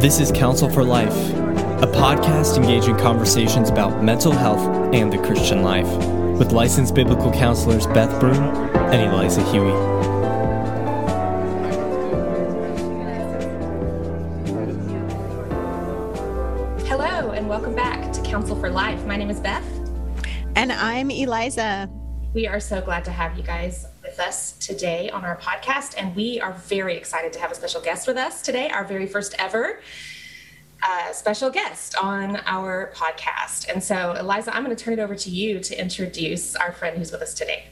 This is Counsel for Life, a podcast engaging conversations about mental health and the Christian life with licensed biblical counselors Beth Broom and Eliza Huie. Hello, and welcome back to Counsel for Life. My name is Beth. And I'm Eliza. We are so glad to have you guys with us today on our podcast. And we are very excited to have a special guest with us today, our very first ever uh, special guest on our podcast. And so, Eliza, I'm going to turn it over to you to introduce our friend who's with us today.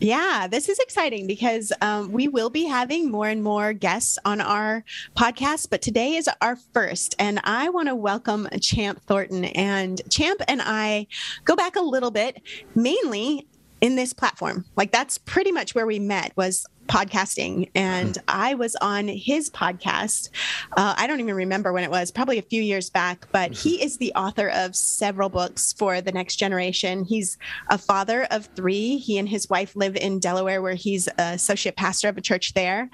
Yeah, this is exciting because um, we will be having more and more guests on our podcast, but today is our first. And I want to welcome Champ Thornton. And Champ and I go back a little bit, mainly in this platform. Like that's pretty much where we met was podcasting and mm-hmm. I was on his podcast. Uh, I don't even remember when it was, probably a few years back, but he mm-hmm. is the author of several books for the next generation. He's a father of three. He and his wife live in Delaware, where he's an associate pastor of a church there.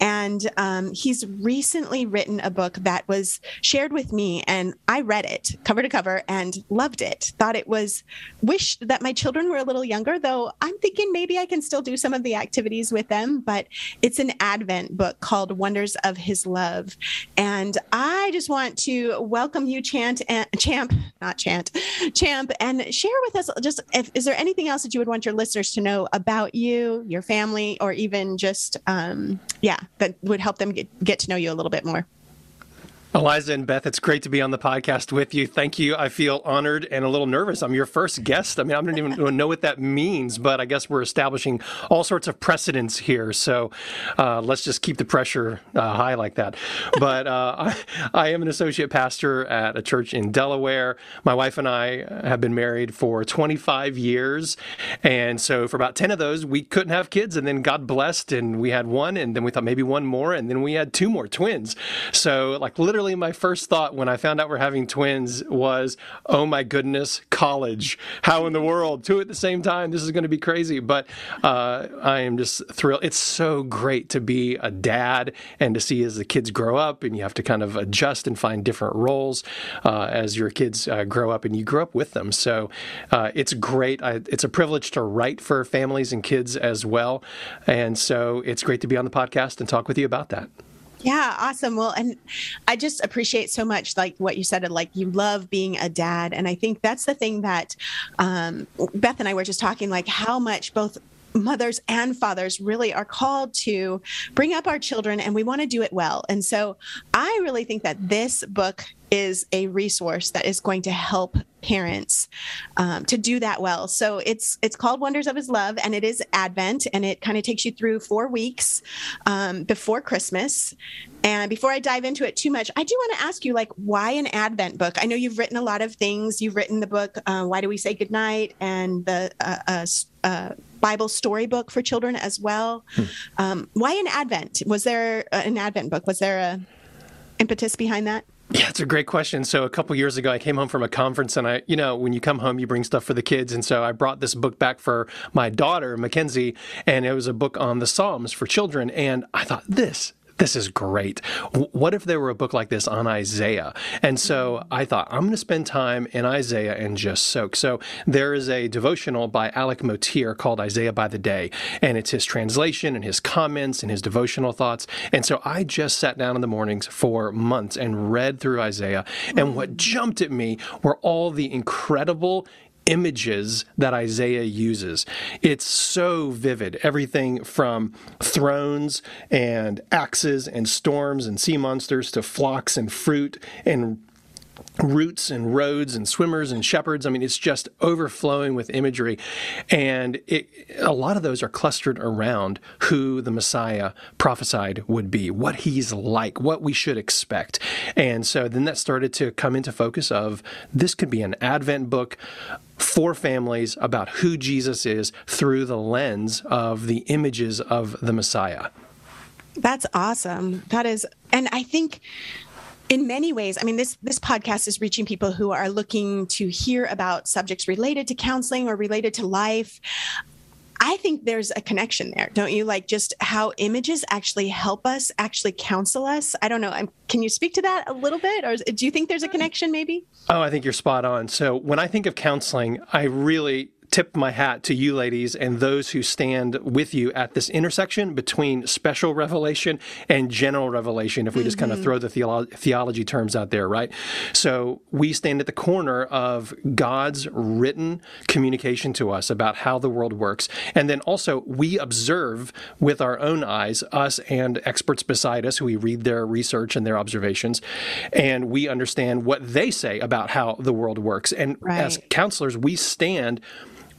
And um, he's recently written a book that was shared with me, and I read it cover to cover and loved it. Thought it was, wished that my children were a little younger, though I'm thinking maybe I can still do some of the activities with them but it's an Advent book called Wonders of His Love. And I just want to welcome you, Chant and Champ, not Chant, Champ, and share with us just if is there anything else that you would want your listeners to know about you, your family, or even just um, yeah, that would help them get, get to know you a little bit more. Eliza and Beth, it's great to be on the podcast with you. Thank you. I feel honored and a little nervous. I'm your first guest. I mean, I don't even know what that means, but I guess we're establishing all sorts of precedents here. So uh, let's just keep the pressure uh, high like that. But uh, I, I, am an associate pastor at a church in Delaware. My wife and I have been married for 25 years. And so for about 10 of those, we couldn't have kids. And then God blessed, and we had one. And then we thought maybe one more. And then we had two more twins. So, like, literally, literally my first thought when I found out we're having twins was, oh my goodness, college. How in the world? Two at the same time. This is going to be crazy. But uh, I am just thrilled. It's so great to be a dad and to see as the kids grow up and you have to kind of adjust and find different roles uh, as your kids uh, grow up and you grow up with them. So uh, it's great. I, it's a privilege to write for families and kids as well. And so it's great to be on the podcast and talk with you about that. Yeah, awesome. Well, and I just appreciate so much like what you said, like you love being a dad. And I think that's the thing that um, Beth and I were just talking, like how much both mothers and fathers really are called to bring up our children and we want to do it well. And so I really think that this book is a resource that is going to help parents um, to do that well. So it's it's called Wonders of His Love, and it is Advent, and it kind of takes you through four weeks um, before Christmas. And before I dive into it too much, I do want to ask you, like, why an Advent book? I know you've written a lot of things. You've written the book uh, "Why Do We Say Goodnight" and the uh, uh, uh Bible storybook for children as well. Hmm. Um, why an Advent? Was there an Advent book? Was there a impetus behind that? Yeah, it's a great question. So a couple years ago, I came home from a conference, and I, you know, when you come home, you bring stuff for the kids, and so I brought this book back for my daughter, Mackenzie, and it was a book on the Psalms for children, and I thought this this is great. What if there were a book like this on Isaiah? And so I thought, I'm going to spend time in Isaiah and just soak. So there is a devotional by Alec Motyer called Isaiah by the Day, and it's his translation and his comments and his devotional thoughts. And so I just sat down in the mornings for months and read through Isaiah. And what jumped at me were all the incredible images that Isaiah uses. It's so vivid. Everything from thrones and axes and storms and sea monsters to flocks and fruit and roots and roads and swimmers and shepherds. I mean, it's just overflowing with imagery. And it, a lot of those are clustered around who the Messiah prophesied would be, what he's like, what we should expect. And so then that started to come into focus of this could be an Advent book for families about who Jesus is through the lens of the images of the Messiah. That's awesome. That is, and I think in many ways i mean this this podcast is reaching people who are looking to hear about subjects related to counseling or related to life I think there's a connection there, don't you? Like just how images actually help us, actually counsel us. I don't know. I'm, can you speak to that a little bit, or do you think there's a connection? Maybe. Oh, I think you're spot on. So when I think of counseling, I really tip my hat to you ladies and those who stand with you at this intersection between special revelation and general revelation, if we mm-hmm. just kind of throw the theolo- theology terms out there, right? So we stand at the corner of God's written communication to us about how the world works. And then also we observe with our own eyes, us and experts beside us who we read their research and their observations, and we understand what they say about how the world works. And right. as counselors, we stand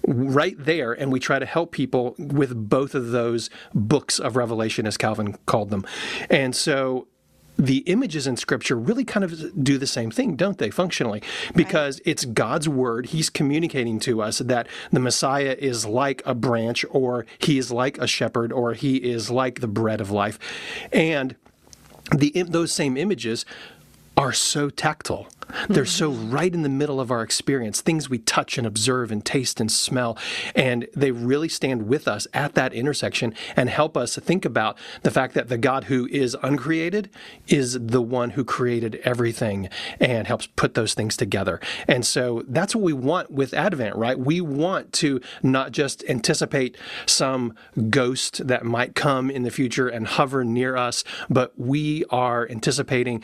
right there and we try to help people with both of those books of revelation as calvin called them and so the images in scripture really kind of do the same thing, don't they, functionally? Because right. it's God's word. He's communicating to us that the Messiah is like a branch, or he is like a shepherd, or he is like the bread of life. And the, those same images are so tactile. They're so right in the middle of our experience, things we touch and observe and taste and smell. And they really stand with us at that intersection and help us think about the fact that the God who is uncreated is the one who created everything and helps put those things together. And so that's what we want with Advent, right? We want to not just anticipate some ghost that might come in the future and hover near us, but we are anticipating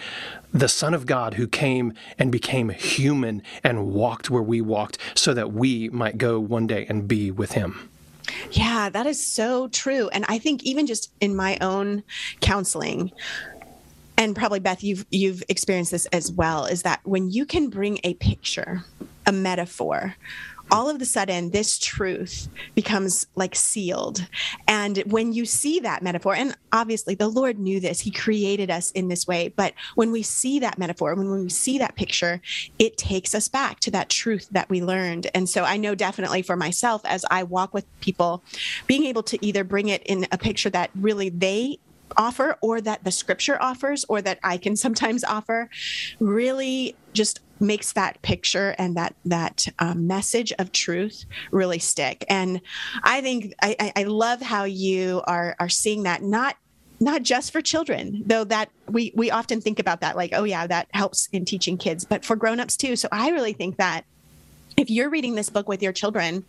the Son of God who came and became human and walked where we walked so that we might go one day and be with him. Yeah, that is so true. And I think even just in my own counseling, and probably Beth, you've you've experienced this as well, is that when you can bring a picture, a metaphor, all of a sudden this truth becomes like sealed. And when you see that metaphor, and obviously the Lord knew this, He created us in this way. But when we see that metaphor, when, we see that picture, it takes us back to that truth that we learned. And so I know definitely for myself, as I walk with people, being able to either bring it in a picture that really they offer or that the scripture offers or that I can sometimes offer really just makes that picture and that that um, message of truth really stick. And I think I, I love how you are are seeing that not not just for children though that we we often think about that like oh yeah that helps in teaching kids but for grown-ups too so i really think that if you're reading this book with your children,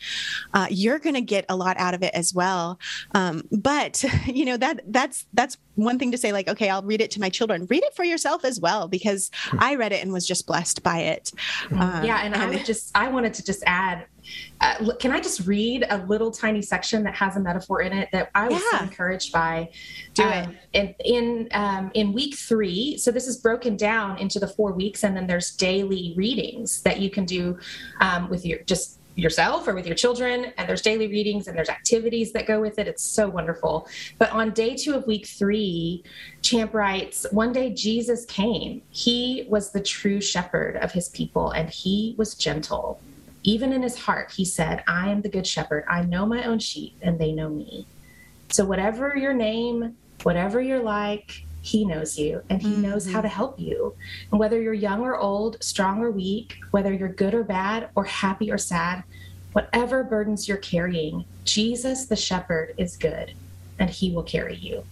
uh, you're going to get a lot out of it as well. Um, but you know that that's that's one thing to say. Like, okay, I'll read it to my children. Read it for yourself as well because hmm. I read it and was just blessed by it. Um, yeah, and, and I just I wanted to just add uh, can I just read a little tiny section that has a metaphor in it that I was yeah. so encouraged by? Do um, it. In in, um, in week three, so this is broken down into the four weeks, and then there's daily readings that you can do um, with your just yourself or with your children and there's daily readings and there's activities that go with it it's so wonderful but on day two of week three champ writes one day jesus came he was the true shepherd of his people and he was gentle even in his heart, he said, I am the good shepherd. I know my own sheep and they know me. So, whatever your name, whatever you're like, he knows you and he mm-hmm. knows how to help you. And whether you're young or old, strong or weak, whether you're good or bad, or happy or sad, whatever burdens you're carrying, Jesus the shepherd is good and he will carry you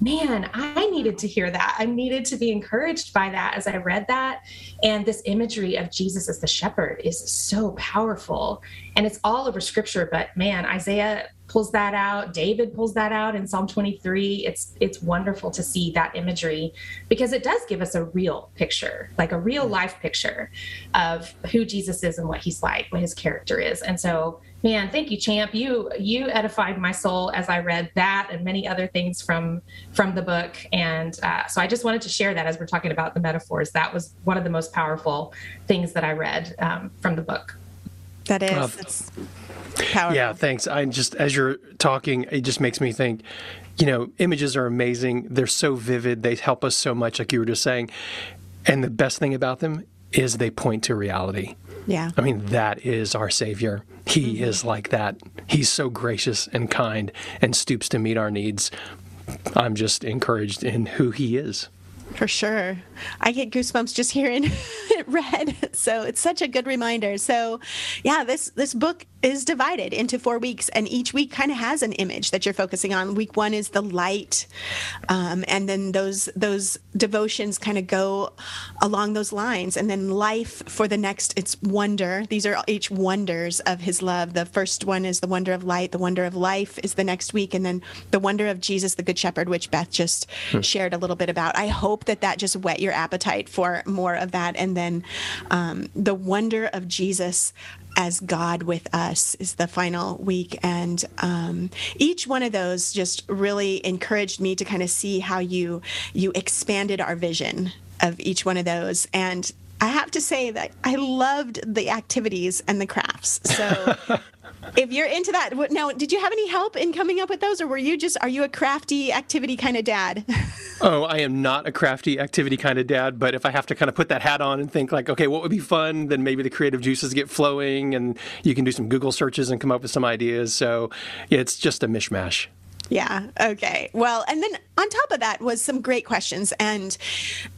man, I needed to hear that. I needed to be encouraged by that as I read that. And this imagery of Jesus as the shepherd is so powerful. And it's all over scripture, but man, Isaiah pulls that out, David pulls that out in Psalm 23. It's it's wonderful to see that imagery because it does give us a real picture, like a real life picture of who Jesus is and what he's like, what his character is. And so Man, thank you, Champ. You you edified my soul as I read that and many other things from from the book. And uh, so I just wanted to share that as we're talking about the metaphors. That was one of the most powerful things that I read um, from the book. That is. Uh, powerful. Yeah, thanks. I just as you're talking, it just makes me think. You know, images are amazing. They're so vivid. They help us so much, like you were just saying. And the best thing about them is they point to reality. Yeah. I mean, that is our Savior. He mm-hmm. is like that. He's so gracious and kind and stoops to meet our needs. I'm just encouraged in who He is. For sure. I get goosebumps just hearing it read. So it's such a good reminder. So yeah, this this book is divided into four weeks, and each week kind of has an image that you're focusing on. Week one is the light, um, and then those those devotions kind of go along those lines, and then life for the next. It's wonder. These are each wonders of His love. The first one is the wonder of light. The wonder of life is the next week, and then the wonder of Jesus, the Good Shepherd, which Beth just hmm. shared a little bit about. I hope that that just whet your appetite for more of that, and then um, the wonder of Jesus as God with us is the final week. And um, each one of those just really encouraged me to kind of see how you you expanded our vision of each one of those. And I have to say that I loved the activities and the crafts. So if you're into that, now, did you have any help in coming up with those, or were you just are you a crafty activity kind of dad? oh, I am not a crafty activity kind of dad, but if I have to kind of put that hat on and think like, okay, what would be fun, then maybe the creative juices get flowing, and you can do some Google searches and come up with some ideas. So it's just a mishmash. Yeah. Okay. Well, and then on top of that was some great questions. And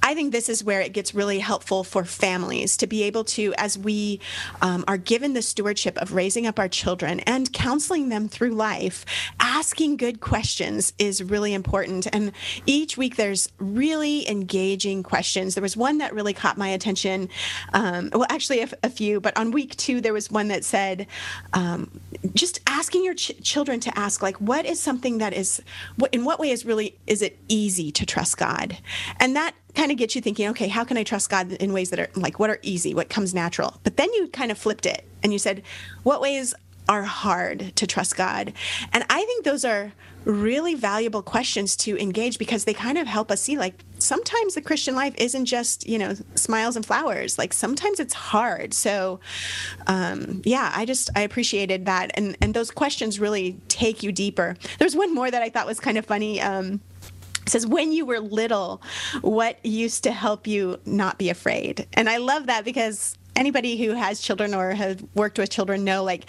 I think this is where it gets really helpful for families to be able to, as we um, are given the stewardship of raising up our children and counseling them through life, asking good questions is really important. And each week there's really engaging questions. There was one that really caught my attention. Um, well, actually, a, few, but on week two, there was one that said, um, just asking your ch- children to ask, like, what is something that is in what way is really is it easy to trust God? And that kind of gets you thinking, okay, how can I trust God in ways that are like what are easy, what comes natural? But then you kind of flipped it and you said, what ways are hard to trust God? And I think those are really valuable questions to engage because they kind of help us see like sometimes the Christian life isn't just, you know, smiles and flowers. Like sometimes it's hard. So um, yeah, I just I appreciated that. And and those questions really take you deeper. There's one more that I thought was kind of funny. Um, says when you were little what used to help you not be afraid and i love that because anybody who has children or has worked with children know like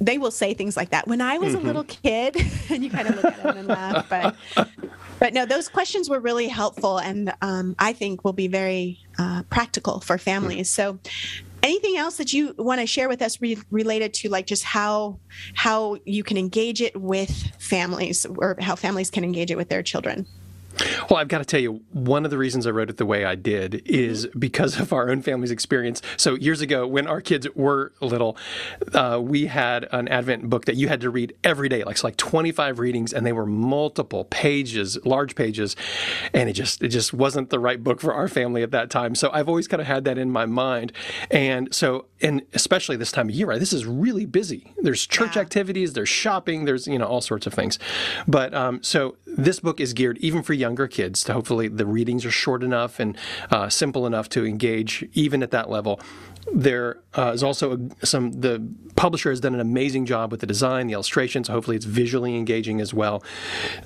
they will say things like that. When I was mm-hmm. a little kid, and you kind of look at them and laugh, but but no, those questions were really helpful, and um, I think will be very uh, practical for families. So. Anything else that you want to share with us re- related to like just how how you can engage it with families or how families can engage it with their children? Well, I've got to tell you, one of the reasons I wrote it the way I did is because of our own family's experience. So, years ago, when our kids were little, uh, we had an Advent book that you had to read every day, like, like 25 readings, and they were multiple pages, large pages, and it just it just wasn't the right book for our family at that time. So, I've always kind of had that in my mind, and so, and especially this time of year, right? This is really busy. There's church yeah. activities, there's shopping, there's you know all sorts of things, but um, so this book is geared even for younger kids to hopefully the readings are short enough and uh, simple enough to engage even at that level there uh, is also a, some the publisher has done an amazing job with the design the illustrations hopefully it's visually engaging as well.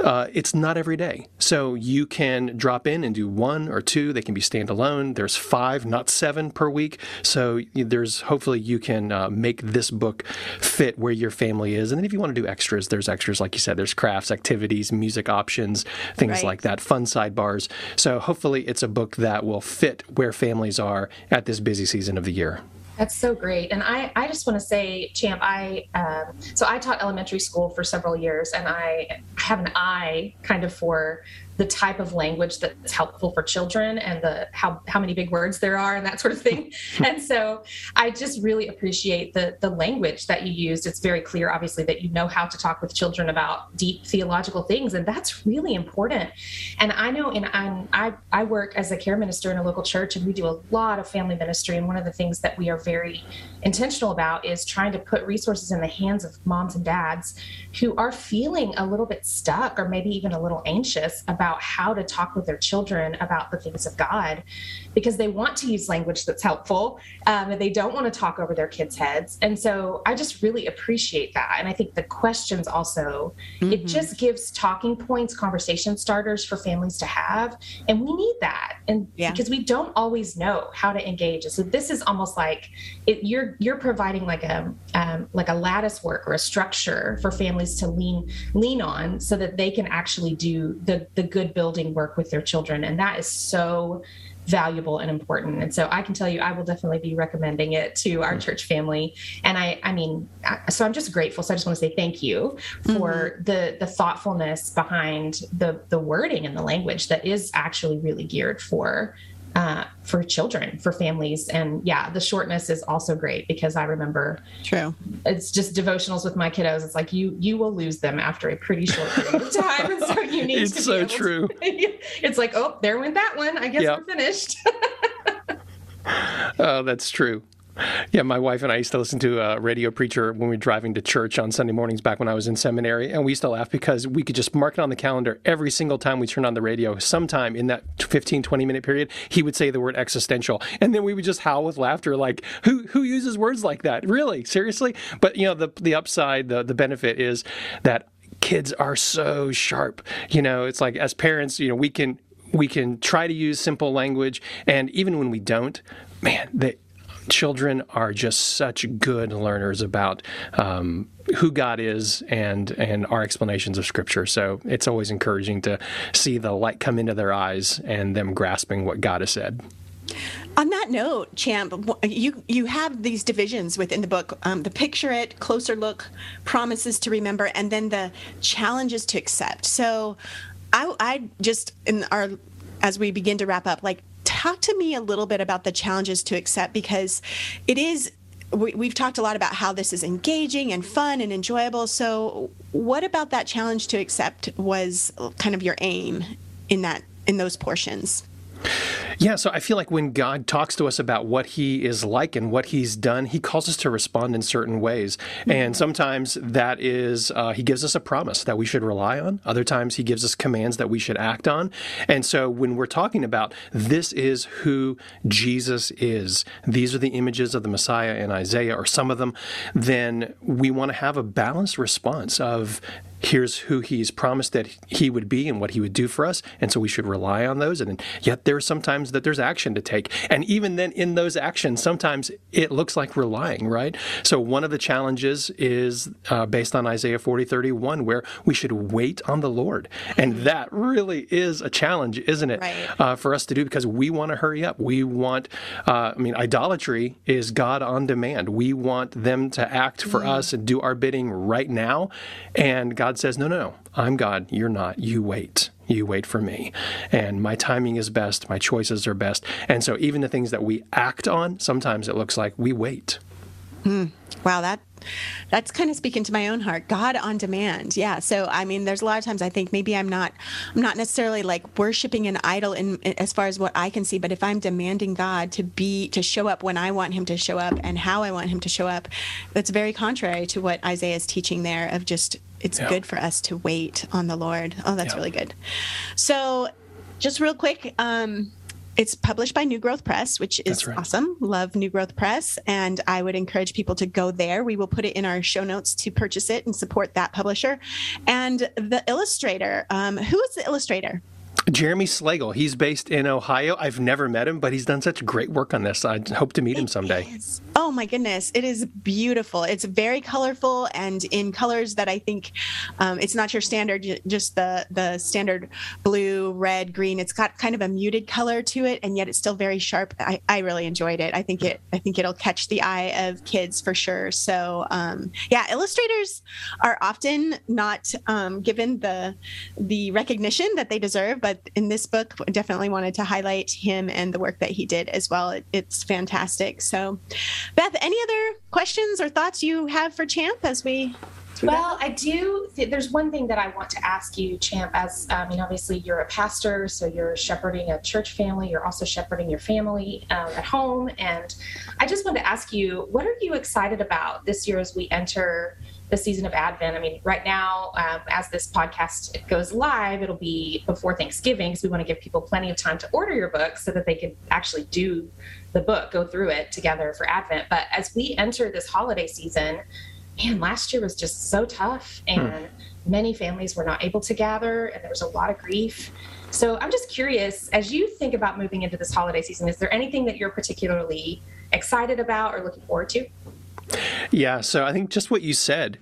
Uh, it's not every day. So you can drop in and do one or two. They can be standalone. There's five not seven per week. So there's hopefully you can uh, make this book fit where your family is. And then if you want to do extras there's extras like you said there's crafts activities music options things right. like that fun sidebars. So hopefully it's a book that will fit where families are at this busy season of the year that's so great. And I, I just want to say, Champ, I, um, so I taught elementary school for several years and I have an eye kind of for the type of language that's helpful for children and the how how many big words there are and that sort of thing. and so I just really appreciate the the language that you used. It's very clear, obviously, that you know how to talk with children about deep theological things, and that's really important. And I know, in I I work as a care minister in a local church, and we do a lot of family ministry. And one of the things that we are very intentional about is trying to put resources in the hands of moms and dads who are feeling a little bit stuck or maybe even a little anxious about about how to talk with their children about the things of God because they want to use language that's helpful um, and they don't want to talk over their kids' heads. And so I just really appreciate that. And I think the questions also, mm-hmm. it just gives talking points, conversation starters for families to have. And we need that. And yeah. because we don't always know how to engage. So this is almost like it, you're you're providing like a um, like a lattice work or a structure for families to lean lean on so that they can actually do the the good building work with their children. And that is so valuable and important. And so I can tell you, I will definitely be recommending it to our mm-hmm. church family. And I, I mean, so I'm just grateful. So I just want to say thank you for mm-hmm. the the thoughtfulness behind the the wording and the language that is actually really geared for uh, for children, for families. And yeah, the shortness is also great because I remember true. It's just devotionals with my kiddos. It's like you you will lose them after a pretty short period of time. And so you need it's so true. To, it's like, oh, there went that one. I guess yep. we're finished. oh, that's true. Yeah, my wife and I used to listen to a radio preacher when we were driving to church on Sunday mornings back when I was in seminary. And we used to laugh because we could just mark it on the calendar every single time we turned on the radio. Sometime in that 15, 20 minute period, he would say the word existential. And then we would just howl with laughter like, who who uses words like that? Really? Seriously? But, you know, the, the upside, the, the benefit is that kids are so sharp. You know, it's like as parents, you know, we can we can try to use simple language and even when we don't man they children are just such good learners about um, who God is and and our explanations of Scripture. So it's always encouraging to see the light come into their eyes and them grasping what God has said. On that note, Champ, you you have these divisions within the book: um, the picture it, closer look, promises to remember, and then the challenges to accept. So, I, I just in our as we begin to wrap up, like talk to me a little bit about the challenges to accept because it is we, have talked a lot about how this is engaging and fun and enjoyable. So, what about that challenge to accept was kind of your aim in that in those portions? Yeah, so I feel like when God talks to us about what He is like and what He's done, He calls us to respond in certain ways. Mm-hmm. And sometimes that is, uh, He gives us a promise that we should rely on. Other times, He gives us commands that we should act on. And so when we're talking about this is who Jesus is, these are the images of the Messiah in Isaiah, or some of them, then we want to have a balanced response of here's who he's promised that he would be and what he would do for us. And so we should rely on those. And yet there's sometimes that there's action to take. And even then in those actions, sometimes it looks like relying, right? So one of the challenges is uh, based on Isaiah 40, 31, where we should wait on the Lord. And that really is a challenge, isn't it? Right. Uh, for us to do because we want to hurry up. We want, uh, I mean, idolatry is God on demand. We want them to act for mm. us and do our bidding right now. And God God says, No, no, I'm God. You're not. You wait. You wait for me. And my timing is best. My choices are best. And so even the things that we act on, sometimes it looks like we wait. Hmm. Wow, that that's kind of speaking to my own heart. God on demand. Yeah. So I mean, there's a lot of times I think maybe I'm not I'm not necessarily like worshiping an idol in as far as what I can see, but if I'm demanding God to be to show up when I want him to show up and how I want him to show up, that's very contrary to what Isaiah is teaching there of just it's yeah. good for us to wait on the Lord. Oh, that's yeah. really good. So just real quick, um, it's published by New Growth Press, which is right. awesome. Love New Growth Press. And I would encourage people to go there. We will put it in our show notes to purchase it and support that publisher. And the illustrator, um, who is the illustrator? Jeremy Slagle. He's based in Ohio. I've never met him, but he's done such great work on this. I hope to meet him someday. Oh my goodness, it is beautiful. It's very colorful and in colors that I think um, it's not your standard, just the the standard blue, red, green. It's got kind of a muted color to it, and yet it's still very sharp. I, I really enjoyed it. I think it I think it'll catch the eye of kids for sure. So um, yeah, illustrators are often not um, given the the recognition that they deserve, but but in this book, definitely wanted to highlight him and the work that he did as well. It, it's fantastic. So, Beth, any other questions or thoughts you have for Champ as we well, I do. Th- there's one thing that I want to ask you, Champ. As I mean, obviously you're a pastor, so you're shepherding a church family. You're also shepherding your family um, at home, and I just want to ask you, what are you excited about this year as we enter the season of Advent. I mean, right now, um, as this podcast goes live, it'll be before Thanksgiving because we want to give people plenty of time to order your book so that they can actually do the book, go through it together for Advent. But as we enter this holiday season, man, last year was just so tough hmm. and hmm. many families were not able to gather and there was a lot of grief. So I'm just curious, as you think about moving into this holiday season, is there anything that you're particularly excited about or looking forward to? Yeah, so I think just what you said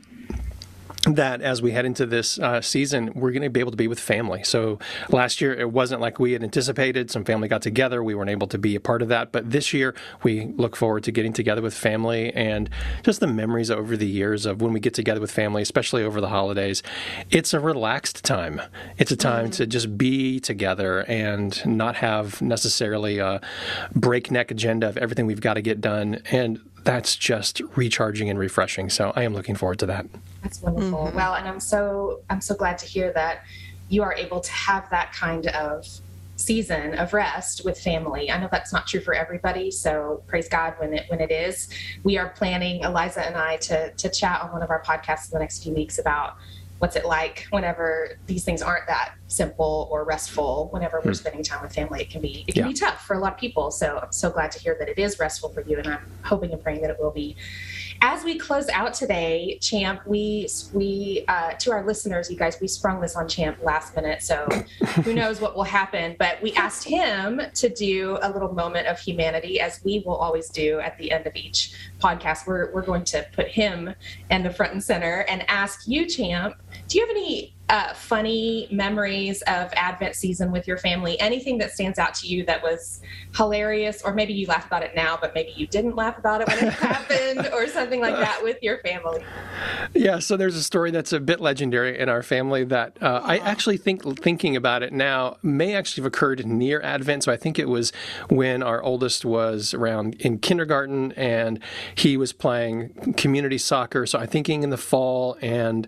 that as we head into this uh, season, we're going to be able to be with family. So last year, it wasn't like we had anticipated. Some family got together. We weren't able to be a part of that. But this year, we look forward to getting together with family and just the memories over the years of when we get together with family, especially over the holidays. It's a relaxed time. It's a time to just be together and not have necessarily a breakneck agenda of everything we've got to get done. And that's just recharging and refreshing. So I am looking forward to that. That's wonderful. Mm-hmm. Well, and I'm so I'm so glad to hear that you are able to have that kind of season of rest with family. I know that's not true for everybody, so praise God when it when it is. We are planning Eliza and I to to chat on one of our podcasts in the next few weeks about what's it like whenever these things aren't that simple or restful whenever we're hmm. spending time with family it can be it can yeah. be tough for a lot of people so i'm so glad to hear that it is restful for you and i'm hoping and praying that it will be as we close out today, Champ, we we uh, to our listeners, you guys, we sprung this on Champ last minute, so who knows what will happen. But we asked him to do a little moment of humanity, as we will always do at the end of each podcast. We're we're going to put him in the front and center and ask you, Champ, do you have any uh, funny memories of Advent season with your family? Anything that stands out to you that was hilarious, or maybe you laugh about it now, but maybe you didn't laugh about it when it happened, or something like that with your family? Yeah, so there's a story that's a bit legendary in our family that uh, I actually think, thinking about it now, may actually have occurred near Advent. So I think it was when our oldest was around in kindergarten and he was playing community soccer. So I'm thinking in the fall and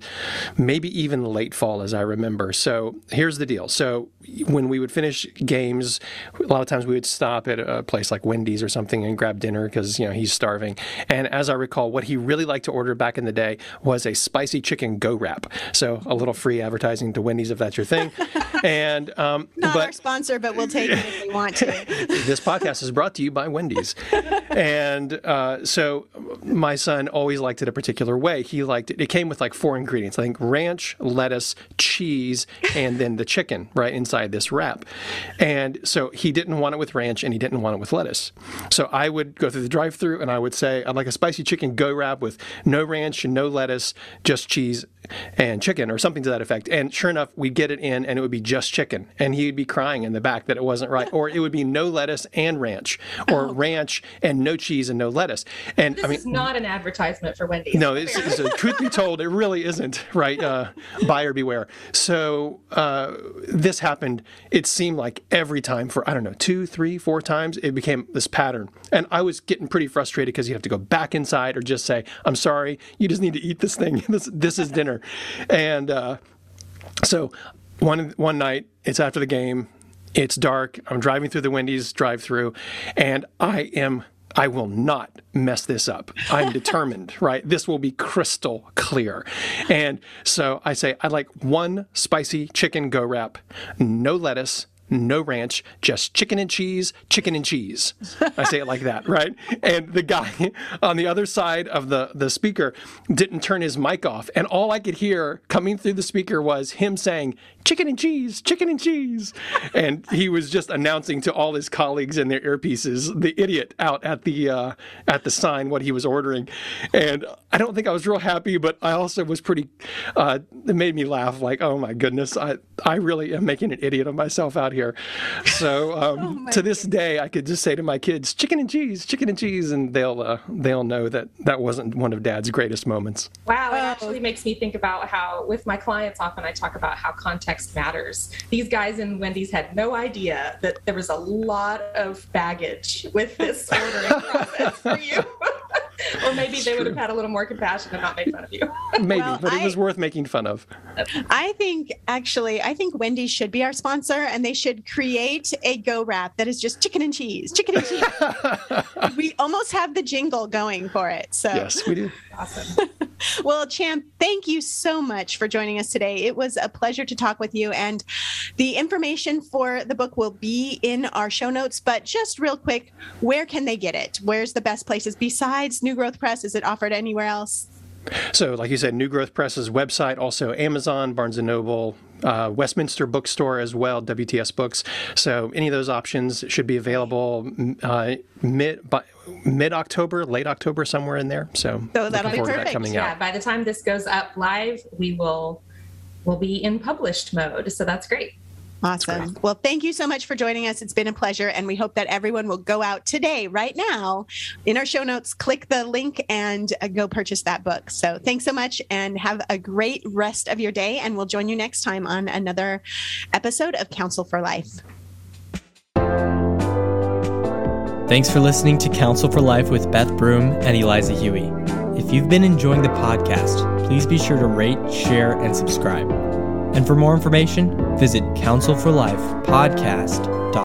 maybe even late fall as I remember. So here's the deal. So when we would finish games, a lot of times we would stop at a place like Wendy's or something and grab dinner because you know he's starving. And as I recall, what he really liked to order back in the day was a spicy chicken go wrap. So a little free advertising to Wendy's if that's your thing. and um, not but, our sponsor, but we'll take it if we want to. this podcast is brought to you by Wendy's. and uh, so my son always liked it a particular way. He liked it. It came with like four ingredients. I think ranch, lettuce, cheese, and then the chicken right inside this wrap. And so he didn't want it with ranch and he didn't want it with lettuce. So I would go through the drive-through and I would say, I'd like a spicy chicken go wrap with no ranch and no lettuce, just cheese and chicken or something to that effect. And sure enough, we'd get it in and it would be just chicken. And he'd be crying in the back that it wasn't right. Or it would be no lettuce and ranch or oh. ranch and no cheese and no lettuce. And this I mean, is not an advertisement for Wendy's. No, it's, it's a, truth be told, it really isn't, right? Uh, buyer beware. So uh, this happened, it seemed like every time for, I don't know, two, three, four times, it became this pattern. And I was getting pretty frustrated because you have to go back inside or just say, I'm sorry, you just need to eat this thing. this, this is dinner. And uh, so one, one night, it's after the game, it's dark. I'm driving through the Wendy's drive through, and I am I will not mess this up. I'm determined, right? This will be crystal clear. And so I say, I'd like one spicy chicken go wrap, no lettuce, no ranch, just chicken and cheese, chicken and cheese. I say it like that, right? And the guy on the other side of the, the speaker didn't turn his mic off. And all I could hear coming through the speaker was him saying, chicken and cheese, chicken and cheese. And he was just announcing to all his colleagues in their earpieces, the idiot out at the uh, at the sign what he was ordering. And I don't think I was real happy, but I also was pretty. Uh, it made me laugh. Like, oh my goodness, I I really am making an idiot of myself out here. So um, oh to this day, I could just say to my kids, chicken and cheese, chicken and cheese, and they'll uh, they'll know that that wasn't one of Dad's greatest moments. Wow, it actually makes me think about how with my clients often I talk about how context context matters. These guys in Wendy's had no idea that there was a lot of baggage with this ordering process for you. Or maybe they would have had a little more compassion and not make fun of you. maybe, well, but it was worth making fun of. I think actually, I think Wendy's should be our sponsor, and they should create a Go wrap that is just chicken and cheese, chicken and cheese. we almost have the jingle going for it. So yes, we do. Awesome. well, Champ, thank you so much for joining us today. It was a pleasure to talk with you, and the information for the book will be in our show notes. But just real quick, where can they get it? Where's the best places besides New Growth Press? Is it offered anywhere else? So, like you said, New Growth Press's website, also Amazon, Barnes and Noble, uh, Westminster Bookstore as well, WTS Books. So, any of those options should be available uh, mid by, mid October, late October, somewhere in there. So, so that'll be perfect. That coming yeah, out. by the time this goes up live, we will will be in published mode. So that's great. Awesome. Well, thank you so much for joining us. It's been a pleasure. And we hope that everyone will go out today, right now, in our show notes, click the link and uh, go purchase that book. So thanks so much and have a great rest of your day. And we'll join you next time on another episode of Counsel for Life. Thanks for listening to Counsel for Life with Beth Broom and Eliza Huie. If you've been enjoying the podcast, please be sure to rate, share, and subscribe. And for more information, visit Counsel for Life podcast